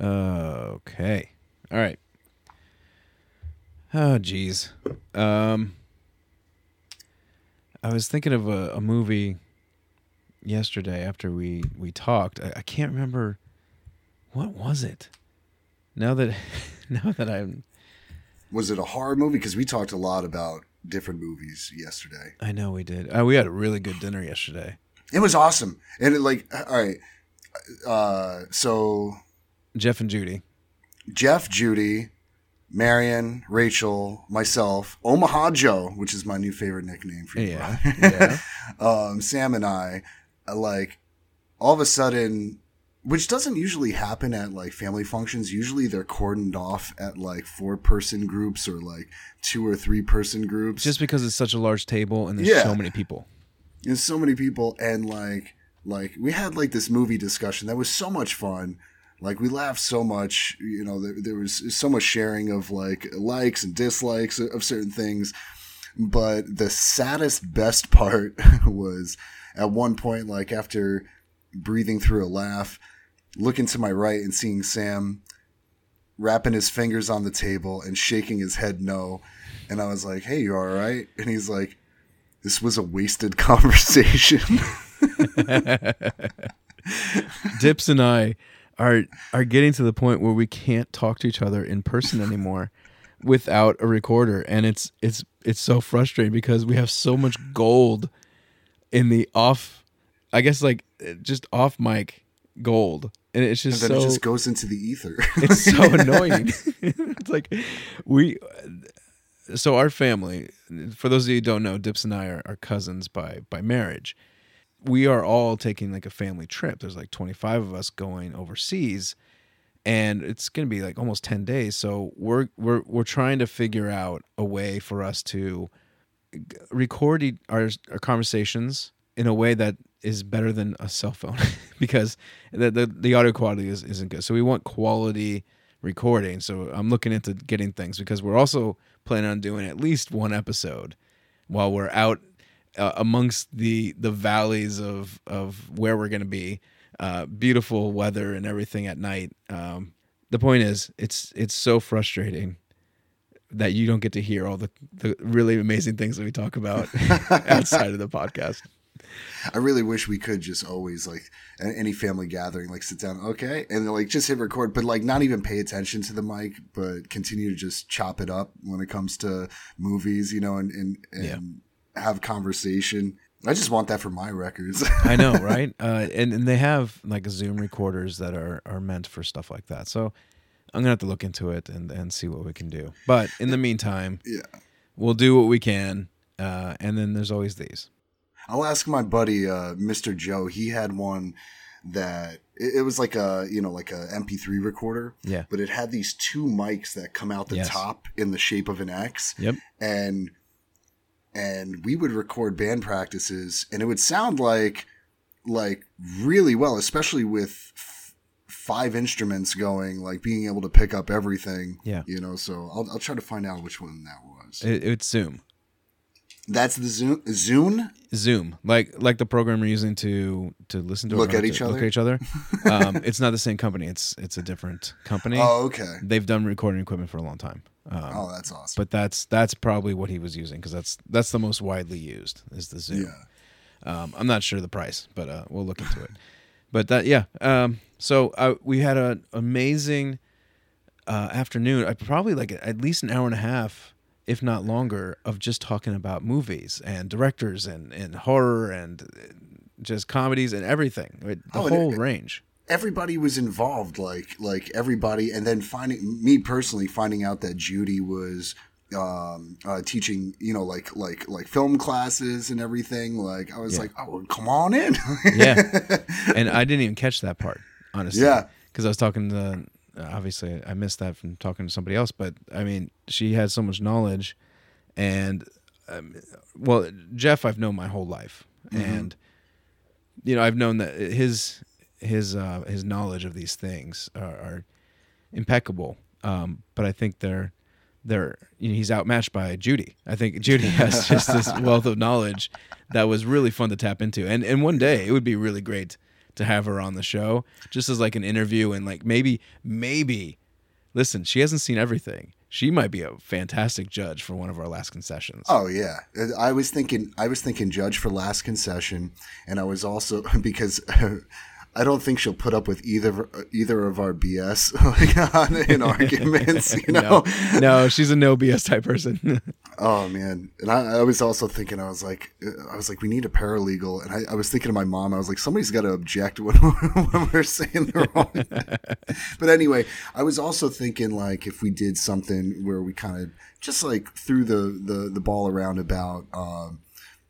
Okay. All right. Oh, geez. Um, I was thinking of a, a movie yesterday after we we talked. I, I can't remember what was it. Now that now that I'm Was it a horror movie? Because we talked a lot about different movies yesterday. I know we did. Uh, we had a really good dinner yesterday. It was awesome, and it like all right. Uh, so Jeff and Judy. Jeff, Judy, Marion, Rachel, myself, Omaha Joe, which is my new favorite nickname for you. Yeah, yeah. um, Sam and I, uh, like, all of a sudden, which doesn't usually happen at like family functions. Usually they're cordoned off at like four person groups or like two or three person groups. Just because it's such a large table and there's Yeah. so many people. There's so many people, and like, like we had like this movie discussion that was so much fun. Like we laughed so much, you know. There, there was so much sharing of like likes and dislikes of certain things, but the saddest, best part was at one point, like after breathing through a laugh, looking to my right and seeing Sam rapping his fingers on the table and shaking his head no, and I was like, "Hey, you all right?" And he's like, "This was a wasted conversation." Dips and I are are getting to the point where we can't talk to each other in person anymore without a recorder and it's it's it's so frustrating because we have so much gold in the off I guess like just off mic gold and it's and just then so it just goes into the ether. it's so annoying. it's like we so our family for those of you who don't know dips and i are, are cousins by by marriage we are all taking like a family trip. There's like 25 of us going overseas and it's going to be like almost 10 days. So we're we're we're trying to figure out a way for us to record our, our conversations in a way that is better than a cell phone because the, the the audio quality is, isn't good. So we want quality recording. So i'm looking into getting things because we're also planning on doing at least one episode while we're out uh, amongst the the valleys of of where we're going to be uh, beautiful weather and everything at night um, the point is it's it's so frustrating that you don't get to hear all the, the really amazing things that we talk about outside of the podcast. I really wish we could just always like any family gathering, like sit down, okay, and then, like just hit record, but like not even pay attention to the mic, but continue to just chop it up when it comes to movies, you know, and and, and have conversation. I just want that for my records. I know, right? Uh, and and they have like Zoom recorders that are are meant for stuff like that. So I'm gonna have to look into it and and see what we can do. But in the meantime, yeah. we'll do what we can. Uh, and then there's always these. I'll ask my buddy, uh, Mr. Joe. He had one that it, it was like a you know like a MP3 recorder, Yeah. but it had these two mics that come out the Yes. top in the shape of an X. Yep. and and we would record band practices and it would sound like like really well especially with f- five instruments going like being able to pick up everything Yeah. you know so i'll, I'll try to find out which one that was It, it's Zoom. that's the zoom zoom Zoom, like like the program we're using to to listen to Look at to each Look other? at each other. Um, it's not the same company. It's it's a different company. oh okay They've done recording equipment for a long time. Um, oh that's awesome but that's that's probably what he was using because that's that's the most widely used is the Zoom. yeah Um, I'm not sure the price, but uh, we'll look into it. But that, yeah. Um, so uh, we had an amazing uh, afternoon. I probably like at least an hour and a half, if not longer, of just talking about movies and directors and and horror and uh, just comedies and everything. right? The Oh, whole it- range. Everybody was involved like like everybody and then finding me personally finding out that judy was um uh teaching you know like like like film classes and everything like i was Yeah. like oh come on in Yeah. And I didn't even catch that part, honestly. Yeah. Because I was talking to, obviously, I missed that from talking to somebody else, but I mean, she had so much knowledge. And, um, well, Jeff, I've known my whole life. And, you know, I've known that his, his, uh, his knowledge of these things are, are impeccable. Um, but I think they're, they're, you know, he's outmatched by Judy. I think Judy has just this wealth of knowledge that was really fun to tap into. And, and one day it would be really great to have her on the show, just as like an interview and like maybe maybe. Listen, she hasn't seen everything. She might be a fantastic judge for one of our last concessions. Oh yeah, I was thinking. I was thinking judge for last concession, and I was also because I don't think she'll put up with either either of our BS like, in arguments. You know, no, no, she's a no BS type person. oh man, and I, I, was also thinking, I was like, I was like, we need a paralegal, and I, I was thinking to my mom, I was like, somebody's got to object when, when we're saying the wrong. but anyway, I was also thinking like if we did something where we kind of just like threw the the the ball around about. Uh,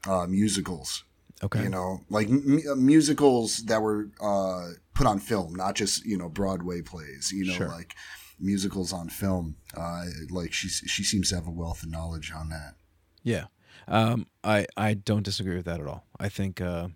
uh, musicals Okay. You know, like m- uh, musicals that were uh, put on film, not just you know Broadway plays. You know, sure. like musicals on film. Uh, like she she seems to have a wealth of knowledge on that. Yeah, um, I I don't disagree with that at all. I think uh,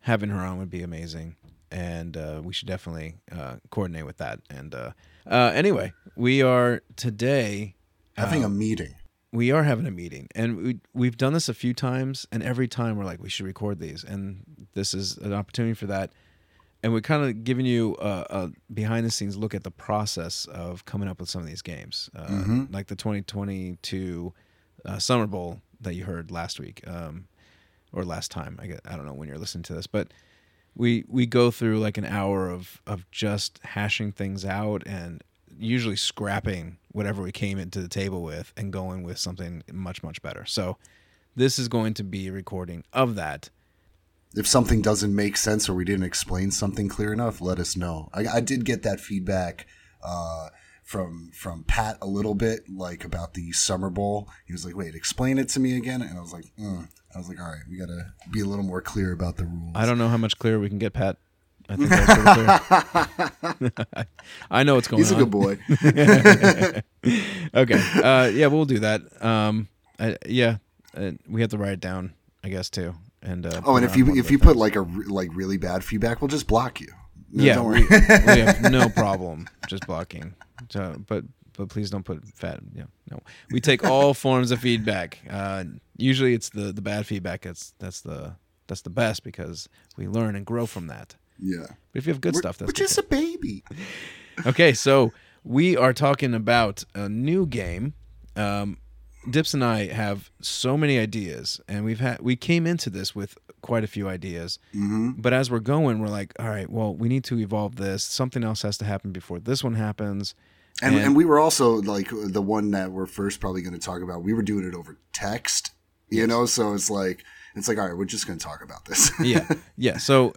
having her on would be amazing, and uh, we should definitely uh, coordinate with that. And uh, uh, anyway, we are today having a meeting we are having a meeting and we we've done this a few times and every time we're like we should record these and this is an opportunity for that and we're kind of giving you a, a behind the scenes look at the process of coming up with some of these games uh, mm-hmm. like the 2022 uh, summer bowl that you heard last week um, or last time I, get, I don't know when you're listening to this but we we go through like an hour of of just hashing things out and usually scrapping whatever we came into the table with and going with something much much better. So this is going to be a recording of that. If something doesn't make sense or we didn't explain something clear enough, let us know. I, I did get that feedback uh, from from Pat a little bit, like about the Summer Bowl. He was like, "Wait, explain it to me again," and I was like, mm. "I was like, all right, we got to be a little more clear about the rules." I don't know how much clearer we can get, Pat. I think that's. I know what's going on. He's a good boy. okay. Uh, yeah, we'll do that. Um, I, yeah, uh, we have to write it down, I guess, too. And uh, oh, and if you if you put like a like really bad feedback, we'll just block you. No, yeah, we, we, have no problem just blocking. So, but but please don't put fat. Yeah, no. We take all forms of feedback. Uh, usually, it's the the bad feedback. That's that's the that's the best because we learn and grow from that. Yeah. But if you have good we're, stuff, that's we're just a baby. okay, so we are talking about a new game. Um, Dips and I have so many ideas, and we've had we came into this with quite a few ideas. Mm-hmm. But as we're going, we're like, all right, well, we need to evolve this. Something else has to happen before this one happens. And, and, and we were also like the one that we're first probably going to talk about. We were doing it over text, you yes. know, so it's like it's like all right, we're just going to talk about this. yeah, yeah. So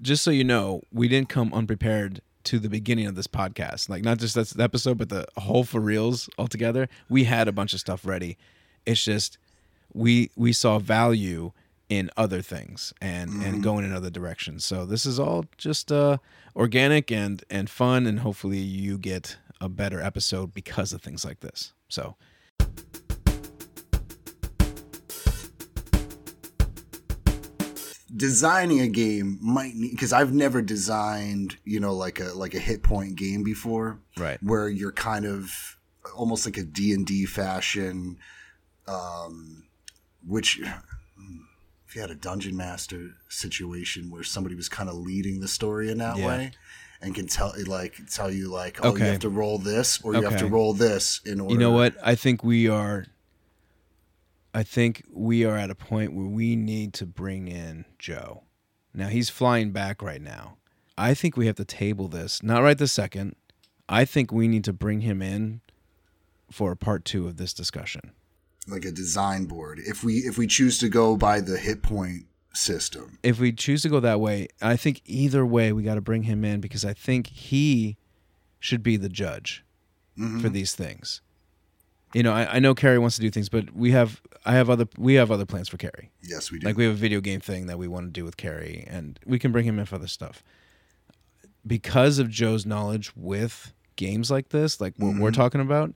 just so you know, we didn't come unprepared to the beginning of this podcast. Like not just that's episode, but the whole for reals altogether. We had a bunch of stuff ready. It's just we we saw value in other things and mm-hmm. and going in other directions. So this is all just uh organic and and fun and hopefully you get a better episode because of things like this. So designing a game might need because I've never designed, you know, like a like a hit point game before, right? Where you're kind of almost like a D and D fashion, um, which if you had a dungeon master situation where somebody was kind of leading the story in that yeah. way and can tell like tell you like oh okay. you have to roll this or you have to roll this in order you know what i think we are I think we are at a point where we need to bring in Joe. Now he's flying back right now. I think we have to table this, not right this second. I think we need to bring him in for a part two of this discussion. Like a design board. If we if we choose to go by the hit point system. If we choose to go that way, I think either way we got to bring him in because I think he should be the judge mm-hmm. for these things you know, I, I know Carrie wants to do things, but we have I have other we have other plans for Carrie. Yes, we do. Like we have a video game thing that we want to do with Carrie, and we can bring him in for other stuff. Because of Joe's knowledge with games like this, like what mm-hmm. we're talking about,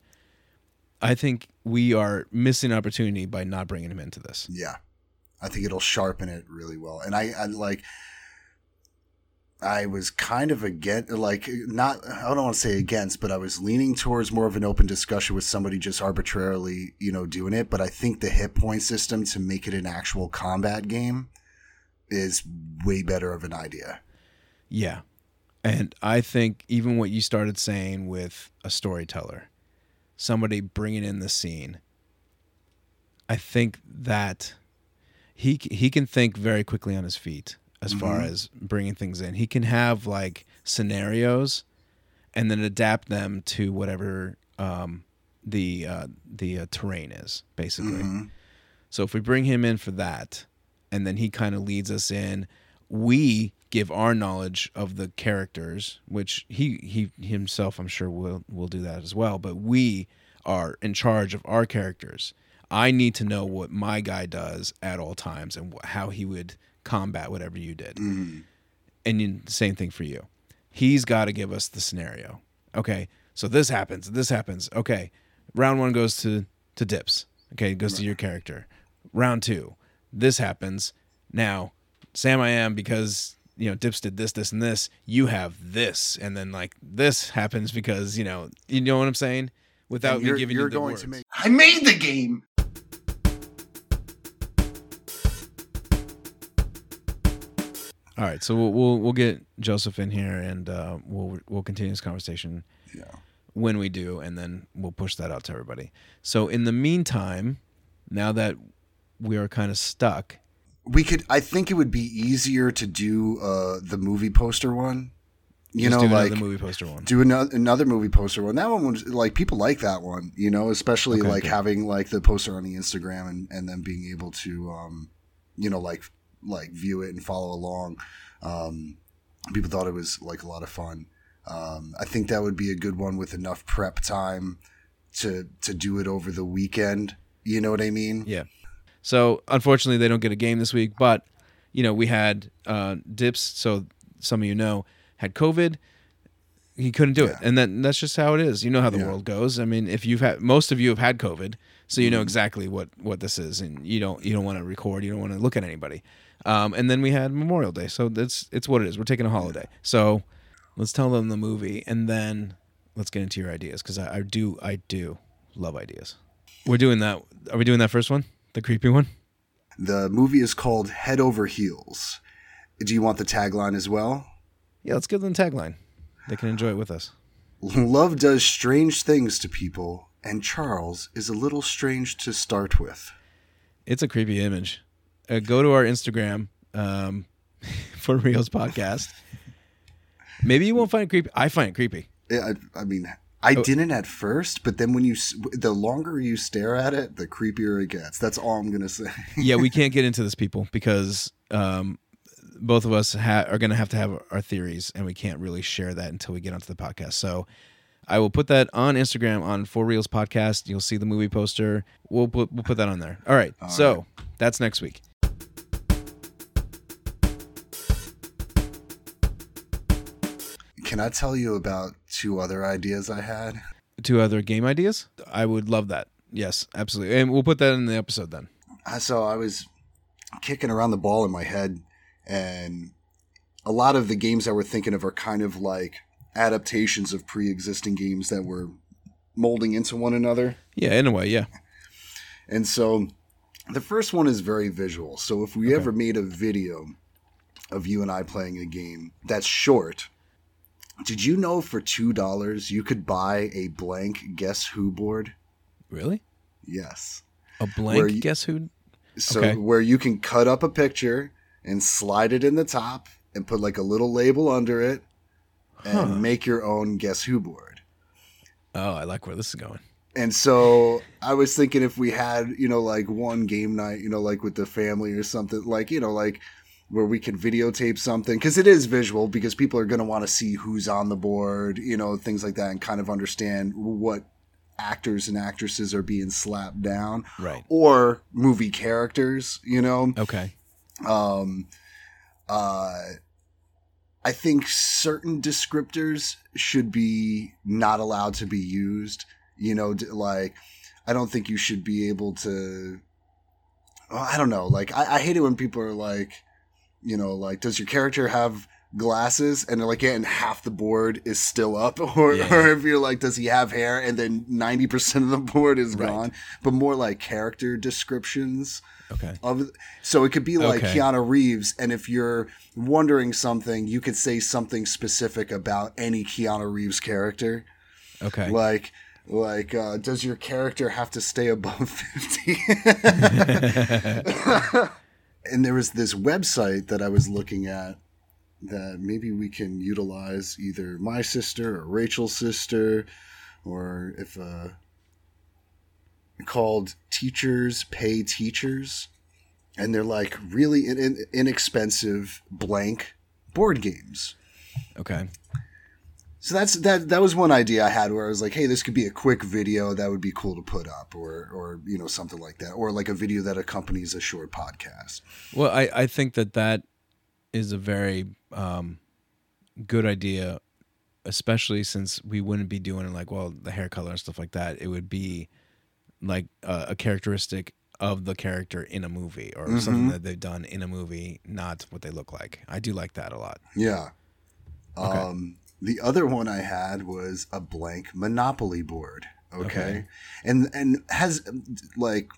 I think we are missing opportunity by not bringing him into this. Yeah, I think it'll sharpen it really well, and I, I like I was kind of against, like, not, I don't want to say against, but I was leaning towards more of an open discussion with somebody just arbitrarily, you know, doing it. But I think the hit point system to make it an actual combat game is way better of an idea. Yeah. And I think even what you started saying with a storyteller, somebody bringing in the scene, I think that he he can think very quickly on his feet as far Mhm. as bringing things in. He can have like scenarios and then adapt them to whatever um, the uh, the uh, terrain is, basically. Mhm. So if we bring him in for that, and then he kind of leads us in, we give our knowledge of the characters, which he he himself I'm sure will will do that as well. But we are in charge of our characters. I need to know what my guy does at all times and how he would combat whatever you did. Mhm. And you, same thing for you. He's got to give us the scenario. Okay, so this happens. This happens. Okay, round one goes to to Dips. Okay, it goes to your character. Round two, this happens. Now, Sam, I am because you know Dips did this, this, and this. You have this, and then like this happens because you know you know what I'm saying. Without me giving you're you the going words. to make. I made the game. All right, so we'll, we'll we'll get Joseph in here, and uh, we'll we'll continue this conversation Yeah. when we do, and then we'll push that out to everybody. So in the meantime, now that we are kind of stuck, We could. I think it would be easier to do uh, the movie poster one. You just know, do like another movie poster one. do another, another movie poster one. That one was like people like that one, you know, especially Okay, like good. having like the poster on the Instagram and, and then being able to, um, you know, like like view it and follow along. Um, people thought it was like a lot of fun. Um, I think that would be a good one with enough prep time to to do it over the weekend. You know what I mean? Yeah. So unfortunately, they don't get a game this week. But you know, we had uh, Dips. So some of you know had COVID. He couldn't do it, and then that's just how it is. You know how the Yeah. world goes. I mean, if you've had most of you have had COVID, so you know Mhm. exactly what what this is, and you don't you don't want to record, you don't want to look at anybody. Um, and then we had Memorial Day, so that's it's what it is. We're taking a holiday, so let's tell them the movie, and then let's get into your ideas because I, I do I do love ideas. We're doing that. Are we doing that first one? The creepy one? The movie is called Head Over Heels. Do you want the tagline as well? Yeah, let's give them the tagline. They can enjoy it with us. Love does strange things to people, and Charles is a little strange to start with. It's a creepy image. Uh, go to our Instagram um, for Reels podcast. Maybe you won't find it creepy. I find it creepy. I, I mean, I Oh. didn't at first, but then when you, the longer you stare at it, the creepier it gets. That's all I'm gonna say. Yeah, we can't get into this, people, because um, both of us ha- are going to have to have our theories, and we can't really share that until we get onto the podcast. So I will put that on Instagram on For Reels podcast. You'll see the movie poster. We'll put, we'll put that on there. All right. All so that's next week. Can I tell you about two other ideas I had? Two other game ideas. I would love that. Yes, absolutely. And we'll put that in the episode then. So I was kicking around the ball in my head, and a lot of the games that we're thinking of are kind of like adaptations of pre-existing games that were molding into one another. Yeah, in a way, yeah. And so the first one is very visual. So if we Okay. ever made a video of you and I playing a game that's short, did you know for $2 you could buy a blank Guess Who board? Really? Yes. A blank you- guess who? So Okay. where you can cut up a picture and slide it in the top and put like a little label under it and Huh. make your own Guess Who board. Oh, I like where this is going. And so I was thinking if we had, you know, like one game night, you know, like with the family or something, like, you know, like where we could videotape something because it is visual because people are going to want to see who's on the board, you know, things like that and kind of understand what actors and actresses are being slapped down Right. or movie characters, you know. Okay. Um, uh, I think certain descriptors should be not allowed to be used. You know, like I don't think you should be able to. I don't know. Like I, I hate it when people are like, you know, like, does your character have glasses and they're like yeah, and half the board is still up or, Yeah. or if you're like does he have hair and then 90% of the board is Right. gone but more like character descriptions Okay. of so it could be like Okay. Keanu Reeves and if you're wondering something you could say something specific about any Keanu Reeves character Okay. like like uh, does your character have to stay above 50 and there was this website that i was looking at that maybe we can utilize either my sister or rachel's sister or if uh called teachers pay teachers and they're like really in, in, inexpensive blank board games okay. So that's that. That was one idea I had where I was like, "Hey, this could be a quick video that would be cool to put up, or or you know something like that, or like a video that accompanies a short podcast." Well, I, I think that that is a very um, good idea, especially since we wouldn't be doing like well the hair color and stuff like that. It would be like a, a characteristic of the character in a movie or something that they've done in a movie, not what they look like. I do like that a lot. Yeah. Okay. Um, the other one I had was a blank Monopoly board. Okay. Okay. And and has like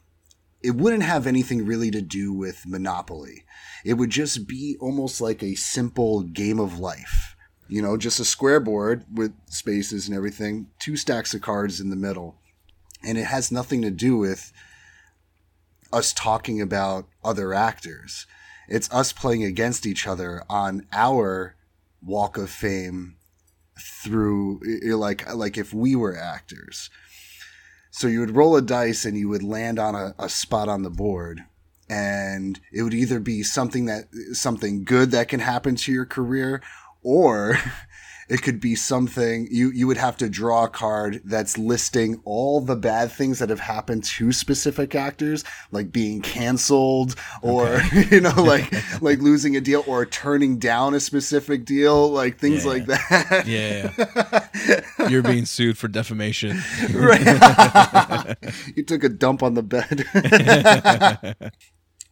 it wouldn't have anything really to do with Monopoly. It would just be almost like a simple game of life. You know, just a square board with spaces and everything, two stacks of cards in the middle. And it has nothing to do with us talking about other actors. It's us playing against each other on our walk of fame through like like if we were actors. So you would roll a dice and you would land on a, a spot on the board and it would either be something that something good that can happen to your career or it could be something you you would have to draw a card that's listing all the bad things that have happened to specific actors like being canceled or you know like like losing a deal or turning down a specific deal like things Yeah. like that. Yeah, you're being sued for defamation. right. You took a dump on the bed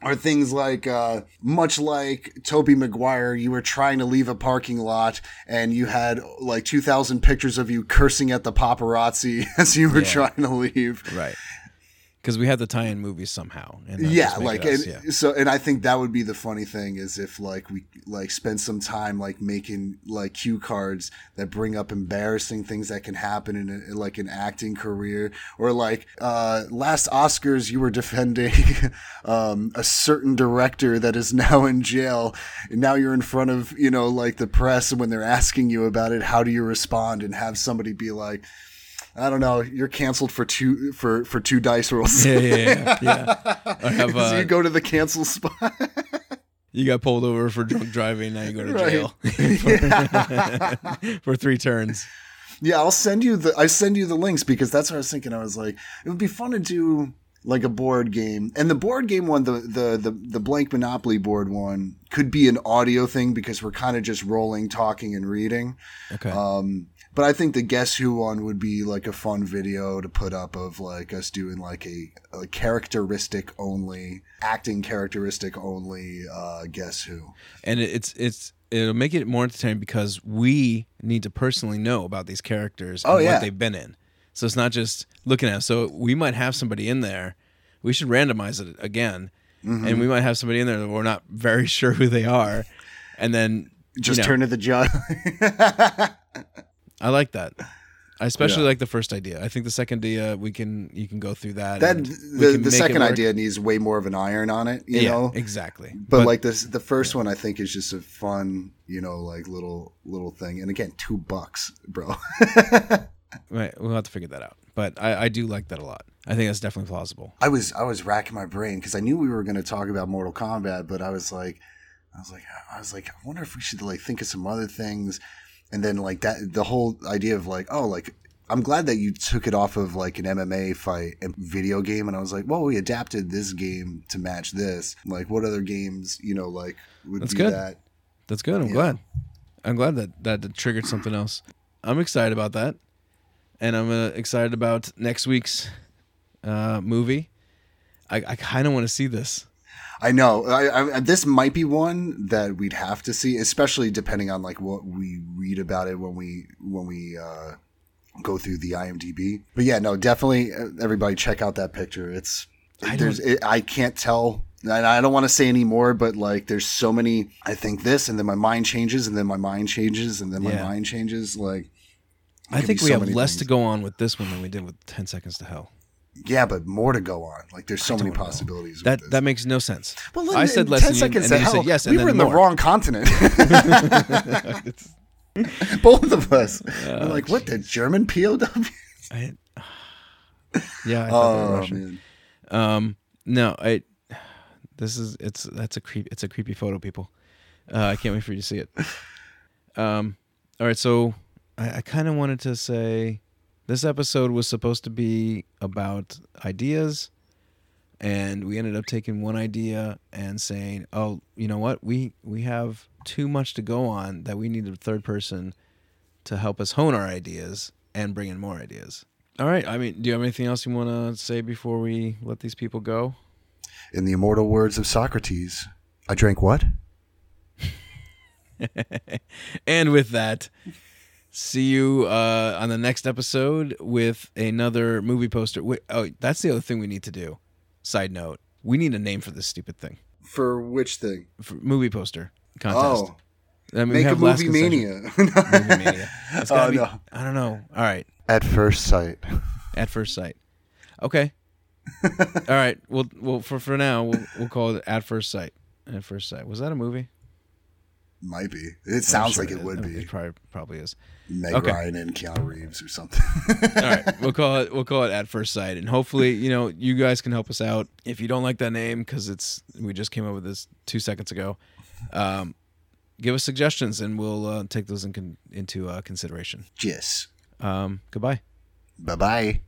or things like uh, much like Tobey Maguire, you were trying to leave a parking lot and you had like 2,000 pictures of you cursing at the paparazzi as you were Yeah. trying to leave. right. Because we had to tie in movies somehow. And yeah, like us, and yeah. so, and I think that would be the funny thing is if like we like spend some time like making like cue cards that bring up embarrassing things that can happen in, a, like an acting career, or like uh last Oscars you were defending um a certain director that is now in jail, and now you're in front of you know like the press, and when they're asking you about it, how do you respond? And have somebody be like. I don't know. You're canceled for two for for two dice rolls. yeah, yeah, yeah, yeah. I have, so uh, you go to the cancel spot. You got pulled over for drunk driving. Now you go to Right. jail for, for three turns. yeah, I'll send you the I send you the links because that's what I was thinking. I was like, it would be fun to do like a board game. And the board game one, the the the, the blank Monopoly board one, could be an audio thing because we're kind of just rolling, talking, and reading. Okay. Um, but I think the Guess Who one would be like a fun video to put up of like us doing like a, a characteristic only, acting characteristic only uh, Guess Who. and it's it's it'll make it more entertaining because we need to personally know about these characters and Oh, yeah. what they've been in. So it's not just looking at. So we might have somebody in there. We should randomize it again, Mm-hmm. and we might have somebody in there that we're not very sure who they are, and then Just you know, turn to the judge. I like that. I especially Yeah. like the first idea. I think the second idea we can you can go through that. that the, the second idea needs way more of an iron on it, you yeah, know. exactly. But, like this, the first one I think is just a fun, you know, like little little thing. And again, two bucks, bro. right, we'll have to figure that out. But I, I do like that a lot. I think that's definitely plausible. I was I was racking my brain because I knew we were going to talk about Mortal Kombat, but I was like, I was like, I was like, I wonder if we should like think of some other things, and then like that the whole idea of like, oh, like I'm glad that you took it off of like an MMA fight and video game, and I was like, well, we adapted this game to match this. Like, what other games, you know, like would That's be good. that? That's good. I'm Yeah. glad. I'm glad that that triggered something else. I'm excited about that, and I'm uh, excited about next week's uh, movie. I, I kind of want to see this. I know. I, I, this might be one that we'd have to see, especially depending on like what we read about it when we when we uh, go through the IMDb. But yeah, no, definitely. uh, Everybody, check out that picture. It's I there's it, I can't tell. And I don't want to say anymore, but like, there's so many. I think this, and then my mind changes, and then my mind changes, and then my Yeah. mind changes. Like, I think we so have less things. to go on with this one than we did with Ten Seconds to Hell. Yeah, but more to go on. Like, there's so many know. possibilities. with That this. that makes no sense. Well, I said less, 10 and you- seconds and to then you hell, said yes, and we then were in more. the wrong continent. Both of us. We're like, what, the German POW? I, yeah, I thought they were Oh, man. Um, no, I. This is it's that's a creep. It's a creepy photo, people. Uh, I can't wait for you to see it. Um, all right, so I, I kind of wanted to say this episode was supposed to be about ideas, and we ended up taking one idea and saying, "Oh, you know what? We we have too much to go on that we need a third person to help us hone our ideas and bring in more ideas." All right. I mean, do you have anything else you want to say before we let these people go? In the immortal words of Socrates, I drank what? and with that, see you uh, on the next episode with another movie poster. Wait, oh, that's the other thing we need to do. Side note: we need a name for this stupid thing. For which thing? For movie poster contest. Oh, I mean, make a have last movie mania. Movie mania. It's gotta Oh, be- no. I don't know. All right. At first sight. At first sight. Okay. All right. Well, well, for for now, we'll we'll call it at first sight. At first sight. Was that a movie? Might be. It sounds sure like it would Okay, be. It probably probably is. Meg Okay. Ryan and Keanu Reeves or something. All right, we'll call it we'll call it at first sight, and hopefully, you know, you guys can help us out. If you don't like that name because it's we just came up with this two seconds ago, um, give us suggestions, and we'll uh, take those in con- into uh, consideration. yes. Um, goodbye. Bye bye.